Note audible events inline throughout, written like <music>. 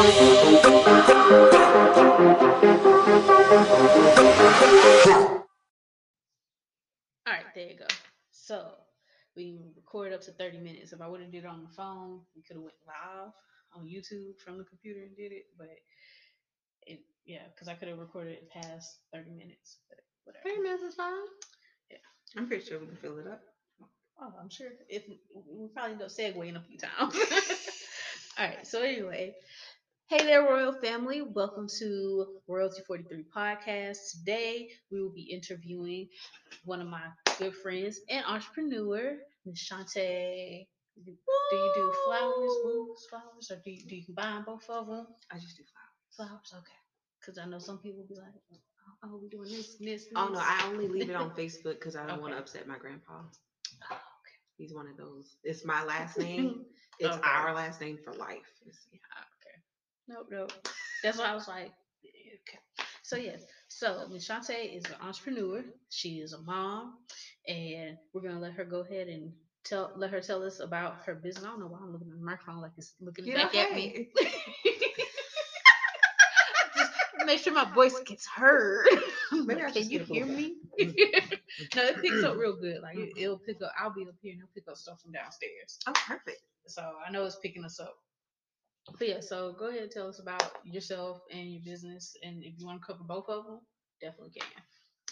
All right, there you go. So we recorded up to 30 minutes. If I would have did it on the phone, we could have went live on YouTube from the computer and did it. But it, yeah, because I could have recorded it past 30 minutes. But whatever. Thirty minutes is fine. Yeah, I'm pretty sure we can fill it up. Oh, I'm sure if we probably end up segueing a few times. <laughs> All right. So anyway, hey there, royal family. Welcome to Royalty 43 podcast. Today we will be interviewing one of my good friends and entrepreneur, Shantae. Do you do flowers, books, flowers, or do you, do you combine both of them? I just do flowers. Flowers, okay. Because I know some people be like, oh, oh, we doing this, this, this. Oh no, I only leave it on <laughs> Facebook because I don't want to upset my grandpa. Oh, okay. He's one of those. It's my last <laughs> name. It's Okay. our last name for life. It's- Yeah, okay. Nope, nope. That's why I was like, okay. So yes, so Miss Shantae is an entrepreneur. She is a mom, and we're gonna let her go ahead and tell let her tell us about her business. I don't know why I'm looking at the microphone like it's looking Get back at me. <laughs> Just make sure my voice gets heard. <laughs> Maybe like, Can you hear me? <laughs> no, it picks up real good. Like it, it'll pick up. I'll be up here and it'll pick up stuff from downstairs. Oh, perfect. So I know it's picking us up. But yeah, so go ahead and tell us about yourself and your business. And if you want to cover both of them, definitely can.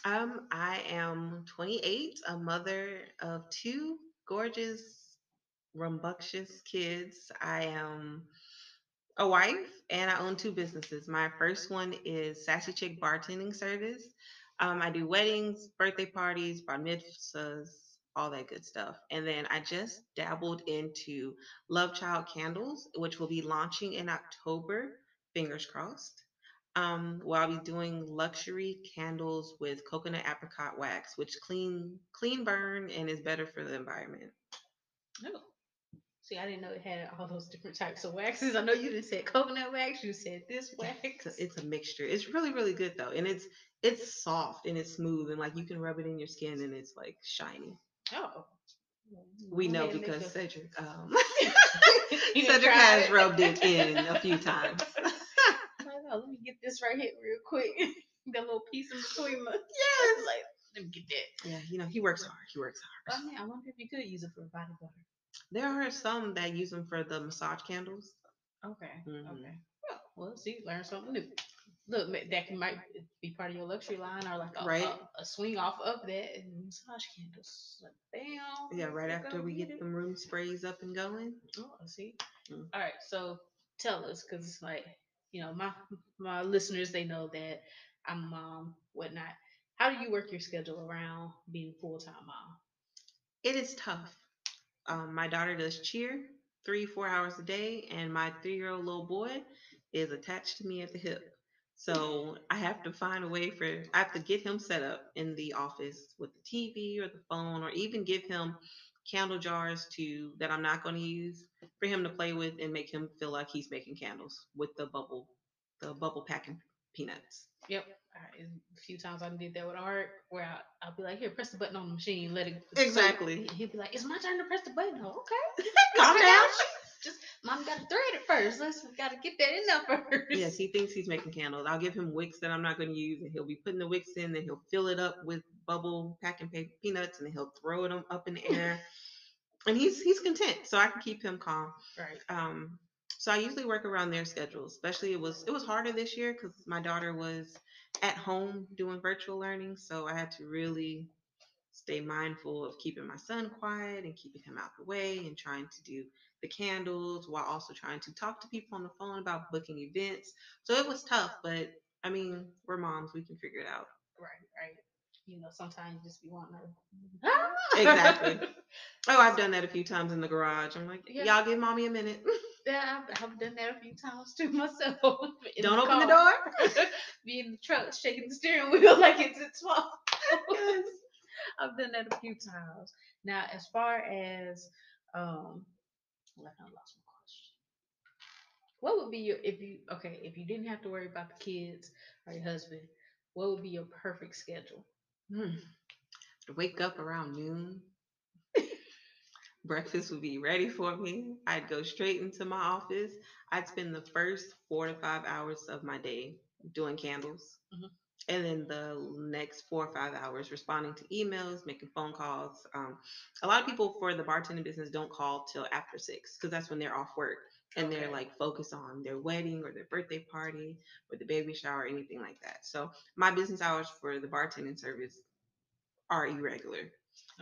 Um, I am 28, a mother of two gorgeous, rambunctious kids. I am a wife and I own two businesses. My first one is Sassy Chick Bartending Service. Um, I do weddings, birthday parties, bar mitzvahs, all that good stuff. And then I just dabbled into Love Child Candles, which will be launching in October. Fingers crossed. Um, well, I'll be doing luxury candles with coconut apricot wax, which clean clean burn and is better for the environment. Oh. See, I didn't know it had all those different types of waxes. I know you didn't say coconut wax. You said this wax. It's a, it's a mixture. It's really really good though, and it's it's soft and it's smooth and like you can rub it in your skin and it's like shiny. Oh. We know ahead and make because Cedric um, <laughs> Cedric has rubbed it in a few times. <laughs> Oh, let me get this right here real quick. <laughs> that little piece in between the. Yes. Like, let me get that. Yeah, you know he works hard. He works hard. I mean, I wonder if you could use it for body butter. There are some that use them for the massage candles. Okay. Mhm. Okay. Well, well, see, learn something new. Look, that can might be part of your luxury line, or like a, Right. a, a swing off of that and massage candles. Like, bam. Yeah, right after we get it. them room sprays up and going. Oh, I see. Mm. All right, so tell us, because it's like you know, my my listeners they know that I'm a mom, whatnot. How do you work your schedule around being full time mom? It is tough. Um, my daughter does cheer three, four hours a day, and my three year old little boy is attached to me at the hip. So I have to find a way for, I have to get him set up in the office with the TV or the phone, or even give him candle jars to that I'm not going to use for him to play with and make him feel like he's making candles with the bubble, the bubble packing peanuts. Yep. Right, a few times I did that with art, where I, I'll be like, "Here, press the button on the machine, let it." so Exactly. he'd be like, "It's my turn to press the button." Oh, okay. <laughs> Calm down. Just mom got to thread it first. Let's got to get that in there first. Yes, he thinks he's making candles. I'll give him wicks that I'm not going to use, and he'll be putting the wicks in, then he'll fill it up with bubble packing pa- peanuts, and then he'll throw them up in the <laughs> air. and he's he's content, so I can keep him calm. Right. Um, so I usually work around their schedules. Especially it was it was harder this year because my daughter was at home doing virtual learning, so I had to really stay mindful of keeping my son quiet and keeping him out the way and trying to do the candles while also trying to talk to people on the phone about booking events. So it was tough, but I mean, we're moms, we can figure it out. Right. Right. You know, sometimes you just be wanting to. <laughs> Exactly. <laughs> Oh, I've done that a few times in the garage. I'm like, Yeah. y'all give mommy a minute. <laughs> Yeah, I've, I've done that a few times too myself. Don't open the door. Be in the truck shaking the steering wheel like it's its fault. I've done that a few times. Now, as far as um, well, I lost my question. What would be your if you okay if you didn't have to worry about the kids or your husband? What would be your perfect schedule? Hmm. To wake up around noon. Breakfast would be ready for me. I'd go straight into my office. I'd spend the first four to five hours of my day doing candles. Mhm. And then the next four or five hours responding to emails, making phone calls. Um, a lot of people for the bartending business don't call till after six because that's when they're off work and they're like focused on their wedding or their birthday party or the baby shower, or anything like that. So my business hours for the bartending service are irregular.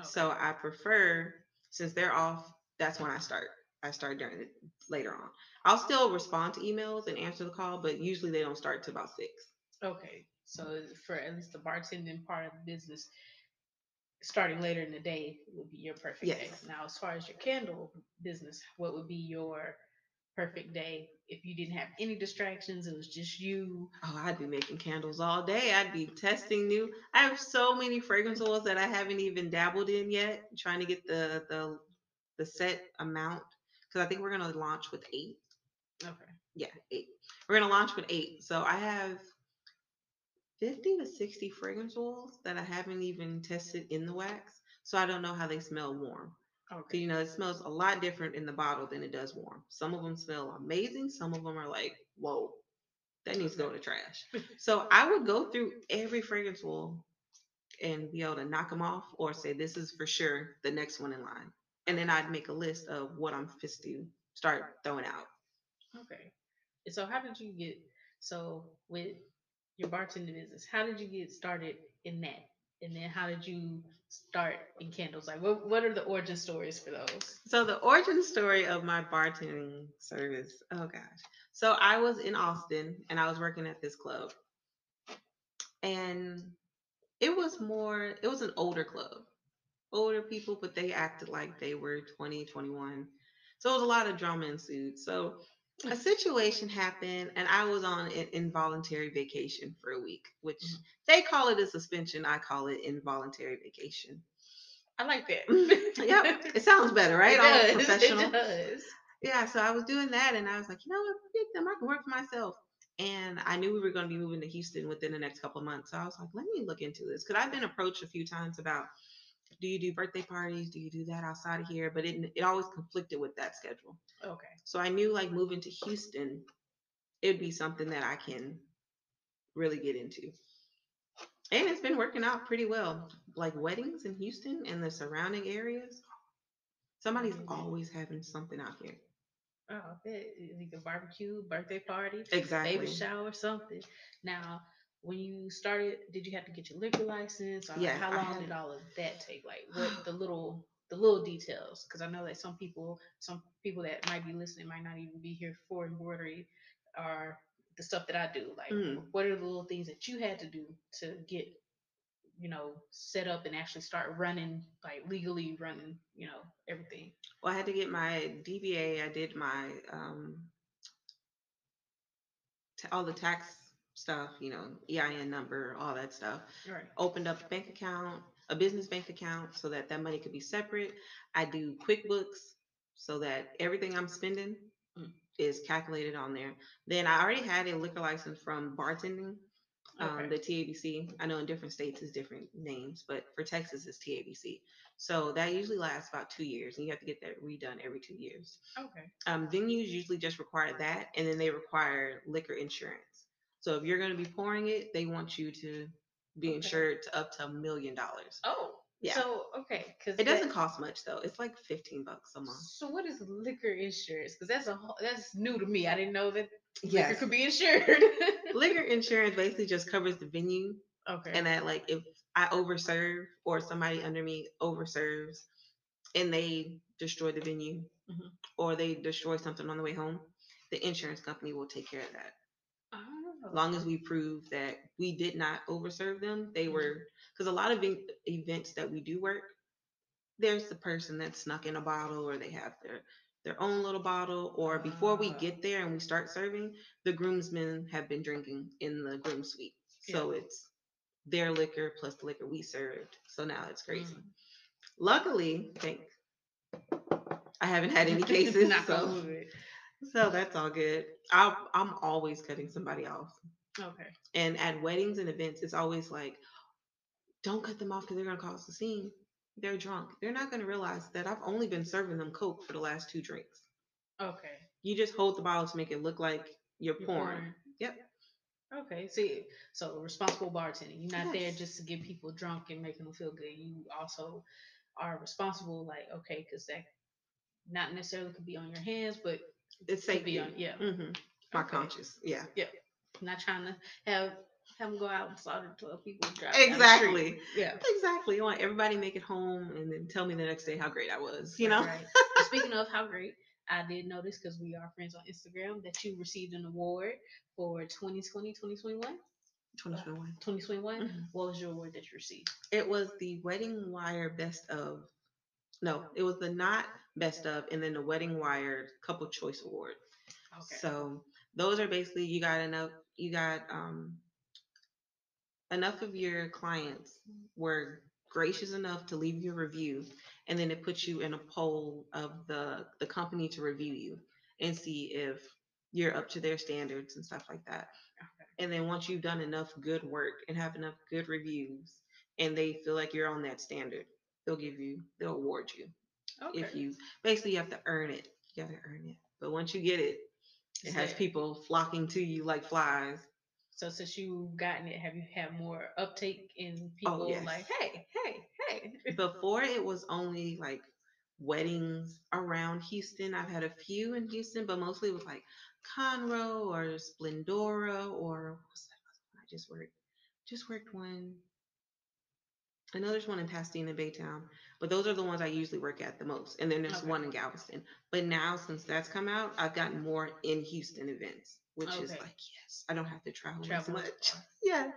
So I prefer since they're off, that's when I start. I start during later on. I'll still respond to emails and answer the call, but usually they don't start till about six. Okay. So for at least the bartending part of the business, starting later in the day would be your perfect day. Yes. Now, as far as your candle business, what would be your perfect day if you didn't have any distractions? It was just you. Oh, I'd be making candles all day. I'd be testing new. I have so many fragrance oils that I haven't even dabbled in yet. Trying to get the the the set amount because I think we're gonna launch with eight. Okay. Yeah, eight. We're gonna launch with eight. So I have fifty to sixty fragrance oils that I haven't even tested in the wax. So I don't know how they smell warm. Okay. you know, it smells a lot different in the bottle than it does warm. Some of them smell amazing. Some of them are like, whoa, that needs to go to trash. <laughs> So I would go through every fragrance oil and be able to knock them off or say, this is for sure the next one in line. And then I'd make a list of what I'm supposed to start throwing out. Okay. So how did you get so with your bartending business? How did you get started in that? And then how did you start in candles? Like what what are the origin stories for those? So the origin story of my bartending service. Oh gosh. So I was in Austin and I was working at this club. And it was more it was an older club. Older people, but they acted like they were 20, 21. So it was a lot of drama ensued. So a situation happened and I was on an involuntary vacation for a week, which Mhm. they call it a suspension. I call it involuntary vacation. I like that. <laughs> Yep. It sounds better, <laughs> right? It All does. <laughs> professional. It does. Yeah, so I was doing that and I was like, you know what, forget them, I can work for myself. And I knew we were going to be moving to Houston within the next couple of months. So I was like, let me look into this. Because I've been approached a few times about do you do birthday parties? Do you do that outside of here? But it, it always conflicted with that schedule. Okay. So I knew like moving to Houston, it'd be something that I can really get into. And it's been working out pretty well. Like weddings in Houston and the surrounding areas, somebody's Mhm. always having something out here. Oh, I bet it's either barbecue, birthday party, Exactly. baby shower, something. Now, when you started, did you have to get your liquor license? Like, Yeah, how long had- did all of that take? Like, what <sighs> the little the little details? Because I know that some people, some people that might be listening might not even be here for embroidery or the stuff that I do. Like, Mm. what are the little things that you had to do to get, you know, set up and actually start running, like legally running, you know, everything. Well, I had to get my DBA. I did my um, t- all the tax stuff, you know, EIN number, all that stuff. Right. Opened up a bank account, a business bank account, so that that money could be separate. I do QuickBooks so that everything I'm spending Mm. is calculated on there. Then I already had a liquor license from bartending, um, Okay. the TABC. I know in different states is different names, but for Texas it's TABC. So that usually lasts about two years, and you have to get that redone every two years. Okay. Um, venues usually just require that, and then they require liquor insurance. So if you're going to be pouring it, they want you to be Okay. insured to up to a million dollars. Oh. Yeah. So okay, because It doesn't cost much though. It's like 15 bucks a month. So what is liquor insurance? Because that's a whole- that's new to me. I didn't know that liquor could be insured. liquor <laughs> insurance basically just covers the venue okay. and that like if I overserve or somebody under me overserves and they destroy the venue Mhm. or they destroy something on the way home, the insurance company will take care of that. Long as we prove that we did not overserve them, they Mhm. were because a lot of events that we do work, there's the person that snuck in a bottle or they have their their own little bottle or before we Ah. get there and we start serving, the groomsmen have been drinking in the groom suite. So it's their liquor plus the liquor we served. So now it's crazy. Mm. Luckily, thank I haven't had any <laughs> cases. So. So that's all good. I'll, I'm always cutting somebody off. Okay. And at weddings and events, it's always like, don't cut them off because they're gonna cause a scene. they're drunk. They're not going to realize that I've only been serving them Coke for the last two drinks. Okay. You just hold the bottle to make it look like you're You're pouring. pouring. Yep. Okay. See, so responsible bartending. You're not there just to get people drunk and making them feel good. You also are responsible, like okay, because that not necessarily could be on your hands, but It's could safe. be on. Yeah. hmm My Okay. conscience. Yeah. I'm not trying to have have them go out and slaughter twelve people. driving down the street. Exactly. Yeah. Exactly. You want everybody to make it home and then tell me the next day how great I was. You Right, know? right. Speaking of how great, I did notice because we are friends on Instagram that you received an award for 2020, 2021, 2021. 2021. Mhm. What was your award that you received? It was the Wedding Wire Best of. No, it was the not Best of, and then the Wedding Wire Couple Choice Award. Okay. So those are basically you got enough. You got um enough of your clients were gracious enough to leave you a review, and then it puts you in a poll of the the company to review you and see if you're up to their standards and stuff like that. Okay. And then once you've done enough good work and have enough good reviews, and they feel like you're on that standard, they'll give you, they'll award you. Okay. If you basically you have to earn it, you gotta earn it. But once you get it, it has people flocking to you like flies. So since you've gotten it, have you had more uptake in oh, people Oh, yes. like, hey, hey, hey? <laughs> Before it was only like weddings around Houston. I've had a few in Houston, but mostly it was like Conroe or Splendora or what's that other one I just worked? Just worked one. I know there's one in Pasadena, Baytown, but those are the ones I usually work at the most. And then there's Okay. one in Galveston. But now since that's come out, I've gotten more in Houston events, which is Okay. like yes, I don't have to travel, as much. <laughs> Yes.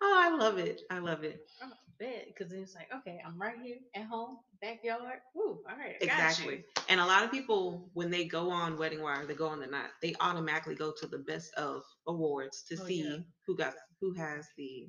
Oh, I love it. I love it. Oh, bet because then it's like, okay, I'm right here at home, backyard. Woo, all right, I got Exactly. you. And a lot of people, when they go on Wedding Wire, they go on the night, they automatically go to the best of awards to Oh, see yeah. who got who has the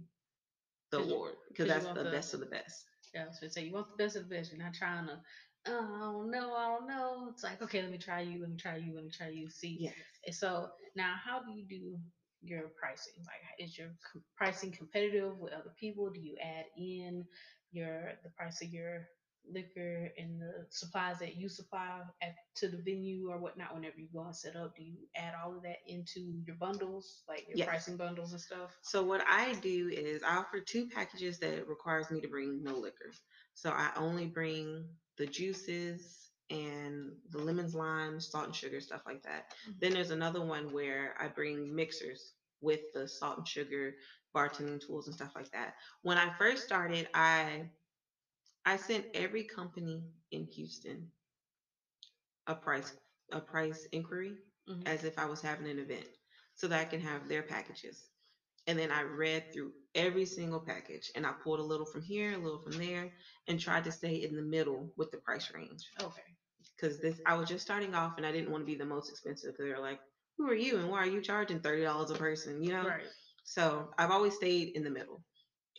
the 'Cause you- award 'cause because that's the the- best of the best. Yeah, I was gonna say you want the best of the best. You're not trying to. Oh, I don't know. I don't know. It's like okay, let me try you. Let me try you. Let me try you. See. Yes. And so now, how do you do your pricing? Like, is your pricing competitive with other people? Do you add in your the price of your liquor and the supplies that you supply at to the venue or whatnot? Whenever you go and set up, do you add all of that into your bundles, like your Yes. pricing bundles and stuff? So what I do is I offer two packages that requires me to bring no liquor. So I only bring the juices and the lemons, limes, salt and sugar, stuff like that. Mhm. Then there's another one where I bring mixers with the salt and sugar, bartending tools and stuff like that. When I first started, I I sent every company in Houston a price a price inquiry Mhm. as if I was having an event so that I can have their packages. And then I read through every single package and I pulled a little from here, a little from there, and tried to stay in the middle with the price range. Okay. Because this I was just starting off and I didn't want to be the most expensive because they're like, Who are you and why are you charging thirty dollars a person? You know? Right. So I've always stayed in the middle.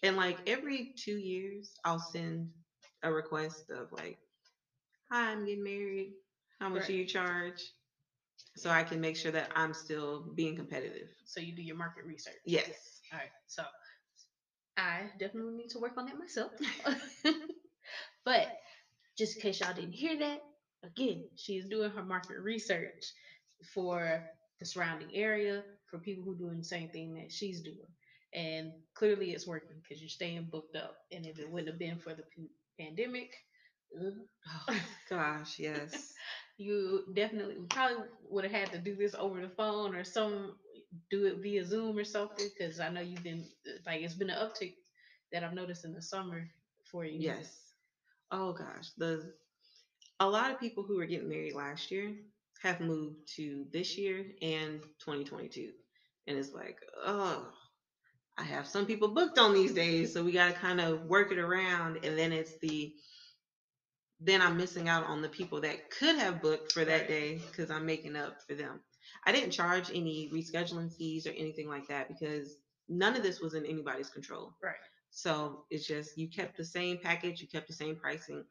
And like every two years I'll send a request of like, Hi, I'm getting married. How much do you charge? So I can make sure that I'm still being competitive. So you do your market research. Yes. All right. So I definitely need to work on that myself. <laughs> <laughs> but just in case y'all didn't hear that, again, she is doing her market research for the surrounding area for people who are doing the same thing that she's doing. And clearly it's working because you're staying booked up. And if it wouldn't have been for the pandemic, ugh, Oh, gosh, yes. <laughs> you definitely probably would have had to do this over the phone or some do it via Zoom or something because I know you've been like it's been an uptick that I've noticed in the summer for you. Yes. Oh gosh. The a lot of people who were getting married last year have moved to this year and 2022. And it's like, oh, I have some people booked on these days, so we got to kind of work it around. And then it's the, then I'm missing out on the people that could have booked for that day because I'm making up for them. I didn't charge any rescheduling fees or anything like that because none of this was in anybody's control. Right. So it's just you kept the same package, you kept the same pricing.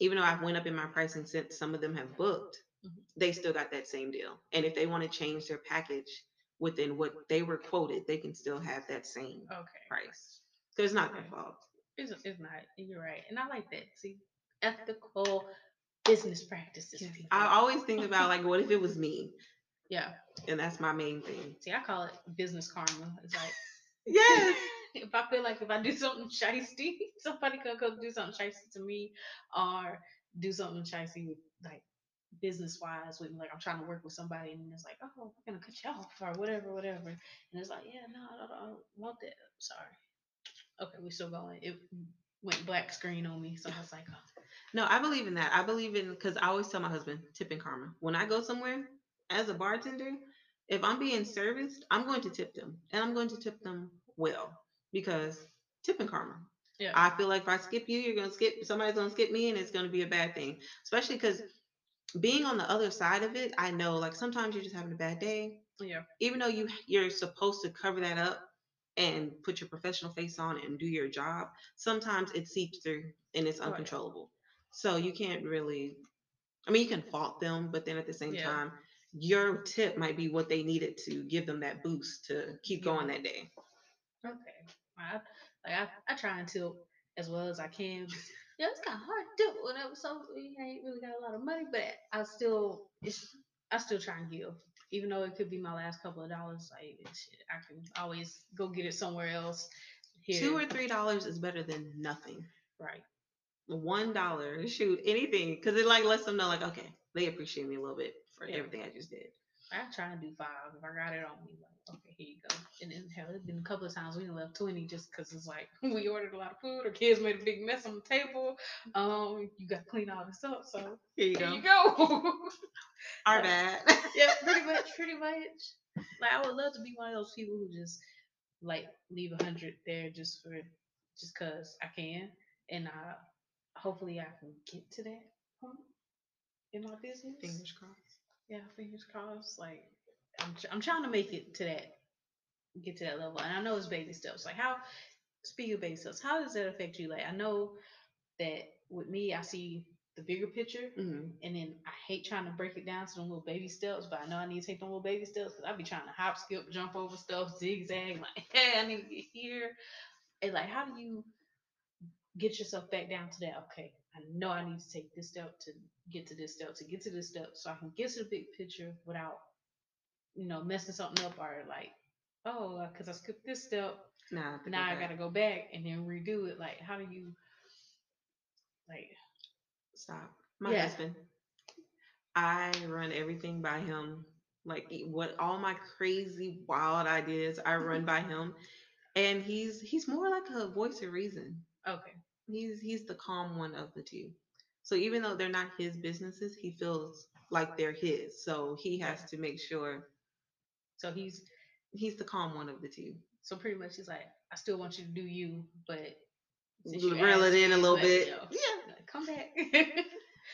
Even though I've went up in my pricing since some of them have booked, Mhm. they still got that same deal. And if they want to change their package within what they were quoted, they can still have that same Okay. price. So it's not their fault. It's, it's not. You're right, and I like that. See, ethical business practices. People. I always think about like, what if it was me? yeah. And that's my main thing. See, I call it business karma. It's like Yes. <laughs> if I feel like if I do something <laughs> shisty, somebody could come do something shisty to me, or do something shisty with like business wise with me. Like I'm trying to work with somebody, and it's like, oh, I'm gonna cut you <laughs> off or whatever, whatever. And it's like, yeah, no, I don't, I don't want that. Sorry. Okay, we're still going. It went black screen on me, so I was like, oh, No, I believe in that. I believe in because I always tell my husband tipping karma. When I go somewhere as a bartender, if I'm being serviced, I'm going to tip them, and I'm going to tip them well because tipping karma. yeah, I feel like if I skip you, you're gonna skip somebody's gonna skip me, and it's gonna be a bad thing. Especially because being on the other side of it, I know like sometimes you're just having a bad day. yeah, Even though you you're supposed to cover that up and put your professional face on and do your job, sometimes it seeps through and it's Oh, yeah. uncontrollable. So you can't really. I mean, you can fault them, but then at the same Yeah. time, your tip might be what they needed to give them that boost to keep Yeah. going that day. okay. I, like I, I try and tilt as well as I can. Yeah, it's kind of hard to do whenever so we ain't really got a lot of money, but I still it's I still try and give, even though it could be my last couple of dollars. Like shit, I can always go get it somewhere else. Here, Two or three dollars is better than nothing. right? one dollar, shoot, anything, because it like lets them know, like, okay, they appreciate me a little bit for Yeah. everything I just did. I try and do five if I got it on me. Like, okay, here you go. And then hell, it's been a couple of times we left twenty just because it's like <laughs> we ordered a lot of food or kids made a big mess on the table. Um, you got to clean all this up, so Here you go. you go. <laughs> Our bad. yeah, pretty <laughs> much, pretty much. Like I would love to be one of those people who just like leave a hundred there just for just cause I can, and uh, hopefully I can get to that point in my business. Fingers crossed. Yeah, fingers crossed. Like I'm, I'm trying to make it to that, get to that level, and I know it's baby steps. Like how, speaking of baby steps, how does that affect you? Like I know that with me, I see the bigger picture, hmm and then I hate trying to break it down to them little baby steps, but I know I need to take them little baby steps because I be trying to hop, skip, jump over stuff, zigzag. <laughs> Like, hey, I need to get here. And like, how do you get yourself back down to that? Okay, I know I need to take this step to get to this step to get to this step, so I can get to the big picture without, you know, messing something up or like, oh, uh, because I skipped this step, Nah, I have to go now I gotta go back and then redo it. Like, how do you, like, stop. My Yeah. husband. I run everything by him. Like what all my crazy wild ideas, I run <laughs> by him. And he's he's more like a voice of reason. okay, He's he's the calm one of the two. So even though they're not his businesses, he feels like they're his. So he has to make sure so he's he's the calm one of the two. So pretty much, he's like, I still want you to do you, but Reel it in a little bit. yo, Yeah. come back. <laughs>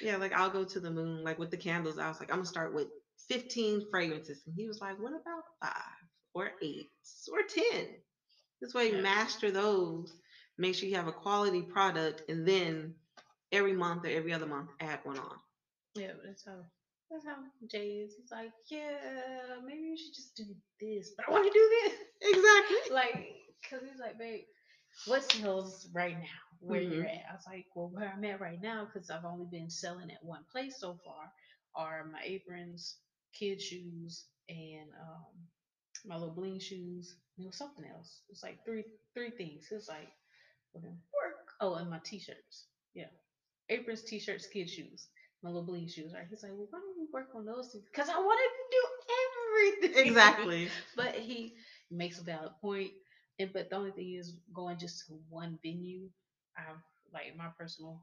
Yeah, like I'll go to the moon, like with the candles. I was like, I'm gonna start with 15 fragrances. And he was like, What about five or eight or 10? This way, Yeah. master those, make sure you have a quality product, and then every month or every other month, add one on. yeah, that's how that's how Jay is. He's like, yeah, maybe you should just do this, but I want to do this. <laughs> Exactly. like, cause he's like, babe, what sells right now? Where Mm-hmm. you're at? I was like, well, where I'm at right now, because I've only been selling at one place so far, are my aprons, kid shoes, and um, my little bling shoes. And it was something else. It's like three three things. It's like work. Oh, and my t-shirts. Yeah, aprons, t-shirts, kid shoes. My little bling shoes, right? He's like, well, why don't we work on those two? Because I want to do everything. Exactly. <laughs> but he makes a valid point. And but the only thing is going just to one venue. I've like my personal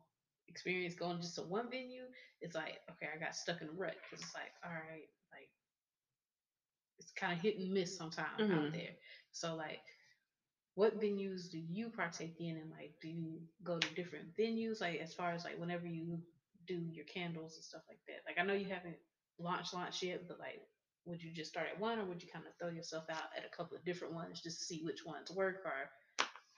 experience going just to one venue. It's like okay, I got stuck in a rut because it's like all right, like it's kind of hit and miss sometimes out Mhm. there. So like, what venues do you partake in, and like, do you go to different venues? Like as far as like whenever you do your candles and stuff like that. Like I know you haven't launched launched yet, but like would you just start at one or would you kind of throw yourself out at a couple of different ones just to see which ones work or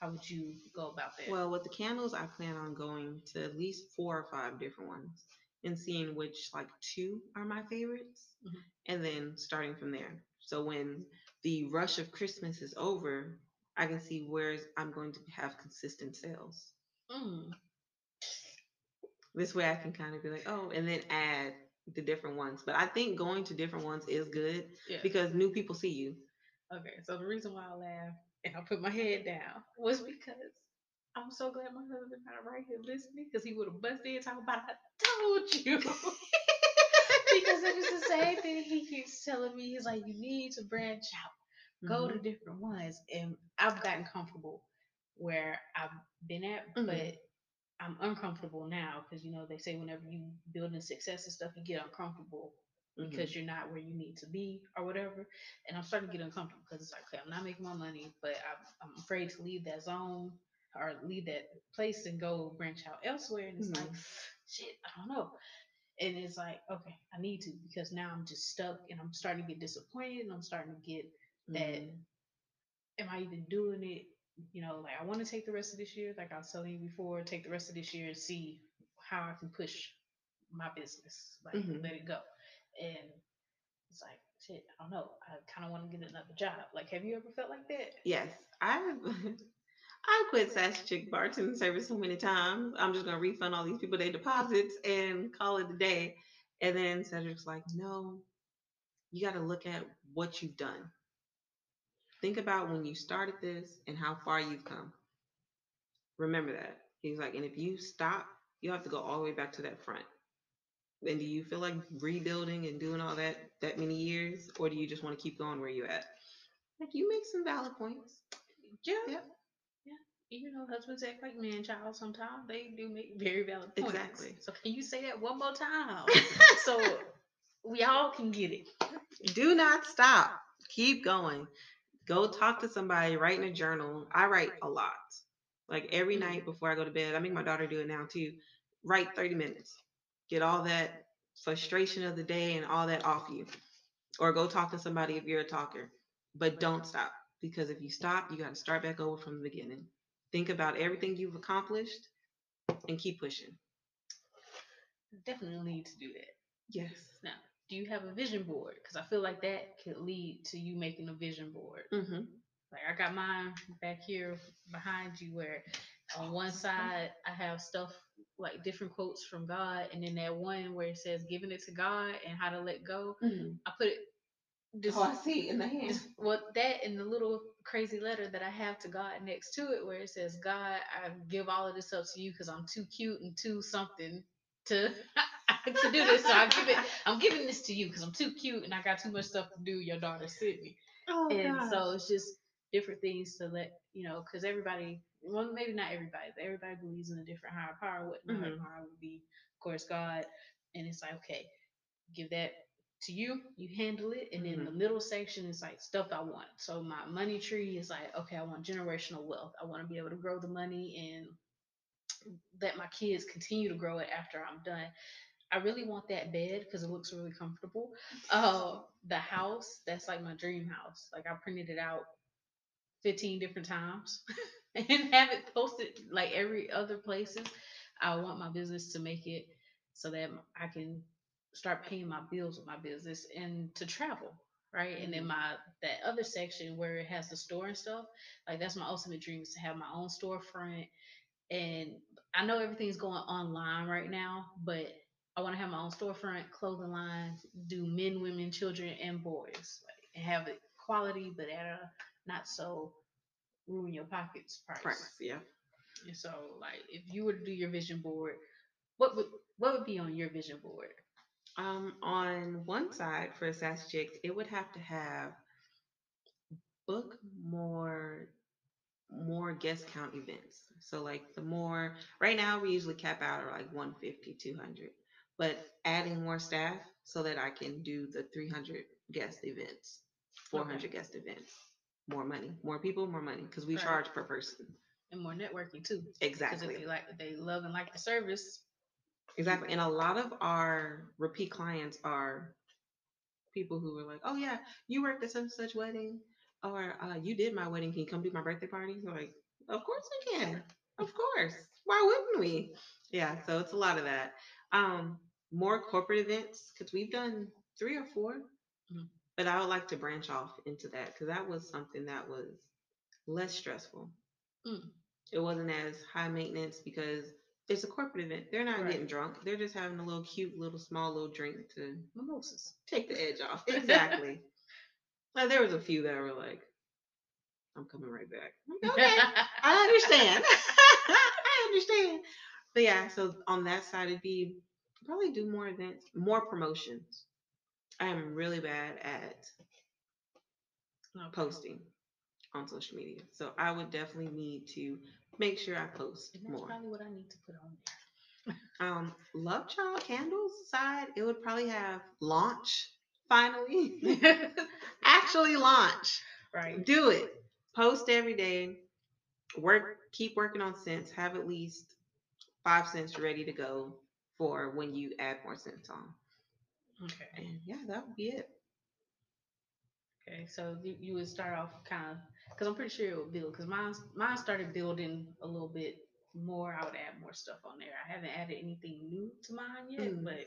how would you go about that? Well, with the candles, I plan on going to at least four or five different ones and seeing which like two are my favorites, Mhm. and then starting from there. So when the rush of Christmas is over, I can see where I'm going to have consistent sales. Mm. This way I can kind of be like, oh, and then add the different ones. But I think going to different ones is good Yeah. because new people see you. Okay, so the reason why I laughed and I put my head down was because I'm so glad my husband not right here listening because he would have busted in talking about I told you. <laughs> because it was the same thing he keeps telling me. He's like, you need to branch out, go Mhm. to different ones. And I've gotten comfortable where I've been at, Mhm. but I'm uncomfortable now because you know they say whenever you building success and stuff, you get uncomfortable Mhm. because you're not where you need to be or whatever. And I'm starting to get uncomfortable because it's like, okay, I'm not making my money, but I'm, I'm afraid to leave that zone or leave that place and go branch out elsewhere. And it's like, shit, I don't know. And it's like, okay, I need to because now I'm just stuck and I'm starting to get disappointed and I'm starting to get that Mhm. am I even doing it? You know, like I want to take the rest of this year, like I was telling you before, take the rest of this year and see how I can push my business, like Mhm. let it go. And it's like, shit, I don't know. I kind of want to get another job. Like, have you ever felt like that? Yes, I've <laughs> I quit Sassy Chick bartending service so many times. I'm just gonna refund all these people their deposits and call it a day. And then Cedric's like, no, you got to look at what you've done. Think about when you started this and how far you've come. Remember that. He's like, and if you stop, you have to go all the way back to that front. And do you feel like rebuilding and doing all that that many years, or do you just want to keep going where you're at? Like you make some valid points. Yeah. Yep. You know, husbands act like man child sometimes. They do make very valid points. Exactly. So can you say that one more time? <laughs> so we all can get it. Do not stop. Keep going. Go talk to somebody. Write in a journal. I write a lot. Like every Mhm. night before I go to bed. I make my daughter do it now too. Write 30 minutes. Get all that frustration of the day and all that off you. Or go talk to somebody if you're a talker. But don't stop. Because if you stop, you got to start back over from the beginning. Think about everything you've accomplished and keep pushing. Definitely need to do that. Yes. Now, do you have a vision board? Because I feel like that could lead to you making a vision board. Mm-hmm. Like I got mine back here behind you, where on one side I have stuff like different quotes from God, and then that one where it says giving it to God and how to let go. I put it. This, Oh, I see in the hand. this- well, that and the little crazy letter that I have to God next to it, where it says, "God, I give all of this up to you because I'm too cute and too something to <laughs> <laughs> to do this. So I give it. I'm giving this to you because I'm too cute and I got too much stuff to do. Your daughter sent me." Oh, and gosh. so it's just different things to let you know because everybody well maybe not everybody but everybody believes in a different higher power what the mm-hmm. higher power would be of course god and it's like okay give that to you you handle it and then the mm-hmm. middle section is like stuff i want so my money tree is like okay i want generational wealth i want to be able to grow the money and let my kids continue to grow it after i'm done I really want that bed because it looks really comfortable. Uh, the house, that's like my dream house. Like I printed it out 15 different times <laughs> and have it posted like every other places. I want my business to make it so that I can start paying my bills with my business and to travel. Right. And then Mhm. my that other section where it has the store and stuff, like that's my ultimate dream is to have my own storefront. And I know everything's going online right now, but I want to have my own storefront, clothing line, do men, women, children, and boys, like, and have it quality, but at a not so ruin your pockets price. Price, yeah. And so, like, if you were to do your vision board, what would what would be on your vision board? Um, on one side for Sass Chicks, it would have to have book more more guest count events. So like the more right now we usually cap out at like 150, 200. But adding more staff so that I can do the 300 guest events, 400 guest events. More money, more people, more money because we Right. charge per person. And more networking too. Exactly. if they like, they love and like the service. Exactly. And a lot of our repeat clients are people who are like, oh, yeah, you worked at some such wedding, or uh, you did my wedding. Can you come do my birthday party? Like, of course we can. Of course. Why wouldn't we? Yeah. So it's a lot of that. Um, more corporate events because we've done three or 4 Mhm. but I would like to branch off into that because that was something that was less stressful. Mm. it wasn't as high maintenance because it's a corporate event. They're not Right. getting drunk. They're just having a little cute, little small little drink to Mimosas. take the edge off. <laughs> Exactly. Like, there was a few that were like, "I'm coming right back." Like, okay, I <laughs> understand. <laughs> I understand. But yeah, so on that side, it'd be probably do more events, more promotions. I am really bad at posting on social media, so I would definitely need to make sure I post And that's more. probably what I need to put on <laughs> Um, Love Child candles side, it would probably have launch finally. <laughs> Actually launch. right. Do it. Post every day. Work. Keep working on scents. Have at least five scents ready to go for when you add more scents on. Okay. And yeah, that would be it. Okay. So you, you would start off kind of because I'm pretty sure it would build because mine mine started building a little bit more. I would add more stuff on there. I haven't added anything new to mine yet, Mm. but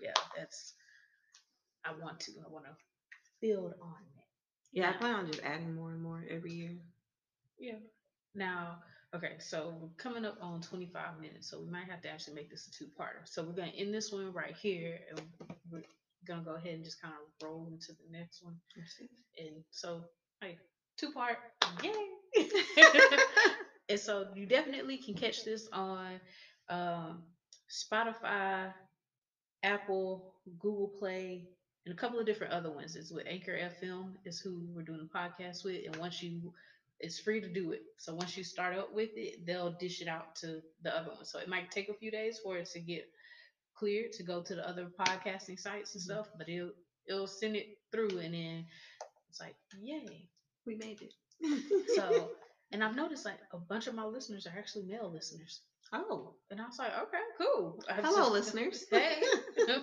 yeah, that's I want to. I want to build on it. Yeah, I plan on just adding more and more every year. Yeah. Now, okay, so we're coming up on 25 minutes, so we might have to actually make this a two-parter. So we're gonna end this one right here, and we're gonna go ahead and just kind of roll into the next one. And so, hey, two-part, yay! <laughs> and so you definitely can catch this on um, Spotify, Apple, Google Play, and a couple of different other ones. It's with Anchor FM is who we're doing the podcast with, and once you, it's free to do it. So once you start up with it, they'll dish it out to the other one. So it might take a few days for it to get cleared to go to the other podcasting sites and mm-hmm. stuff, but it'll it'll send it through, and then it's like, yay! we made it. So, and I've noticed like a bunch of my listeners are actually male listeners. oh, And I was like, okay, cool. I hello, just- listeners. <laughs> Hey. <laughs>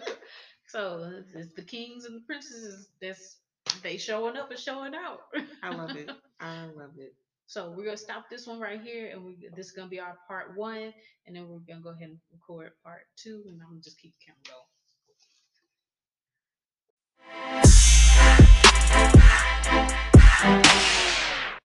so it's, it's the kings and the princesses that's they showing up and showing out. I love it. <laughs> I love it. So we're gonna stop this one right here, and we this is gonna be our part one, and then we're gonna go ahead and record part two, and I'm gonna just keep the camera going.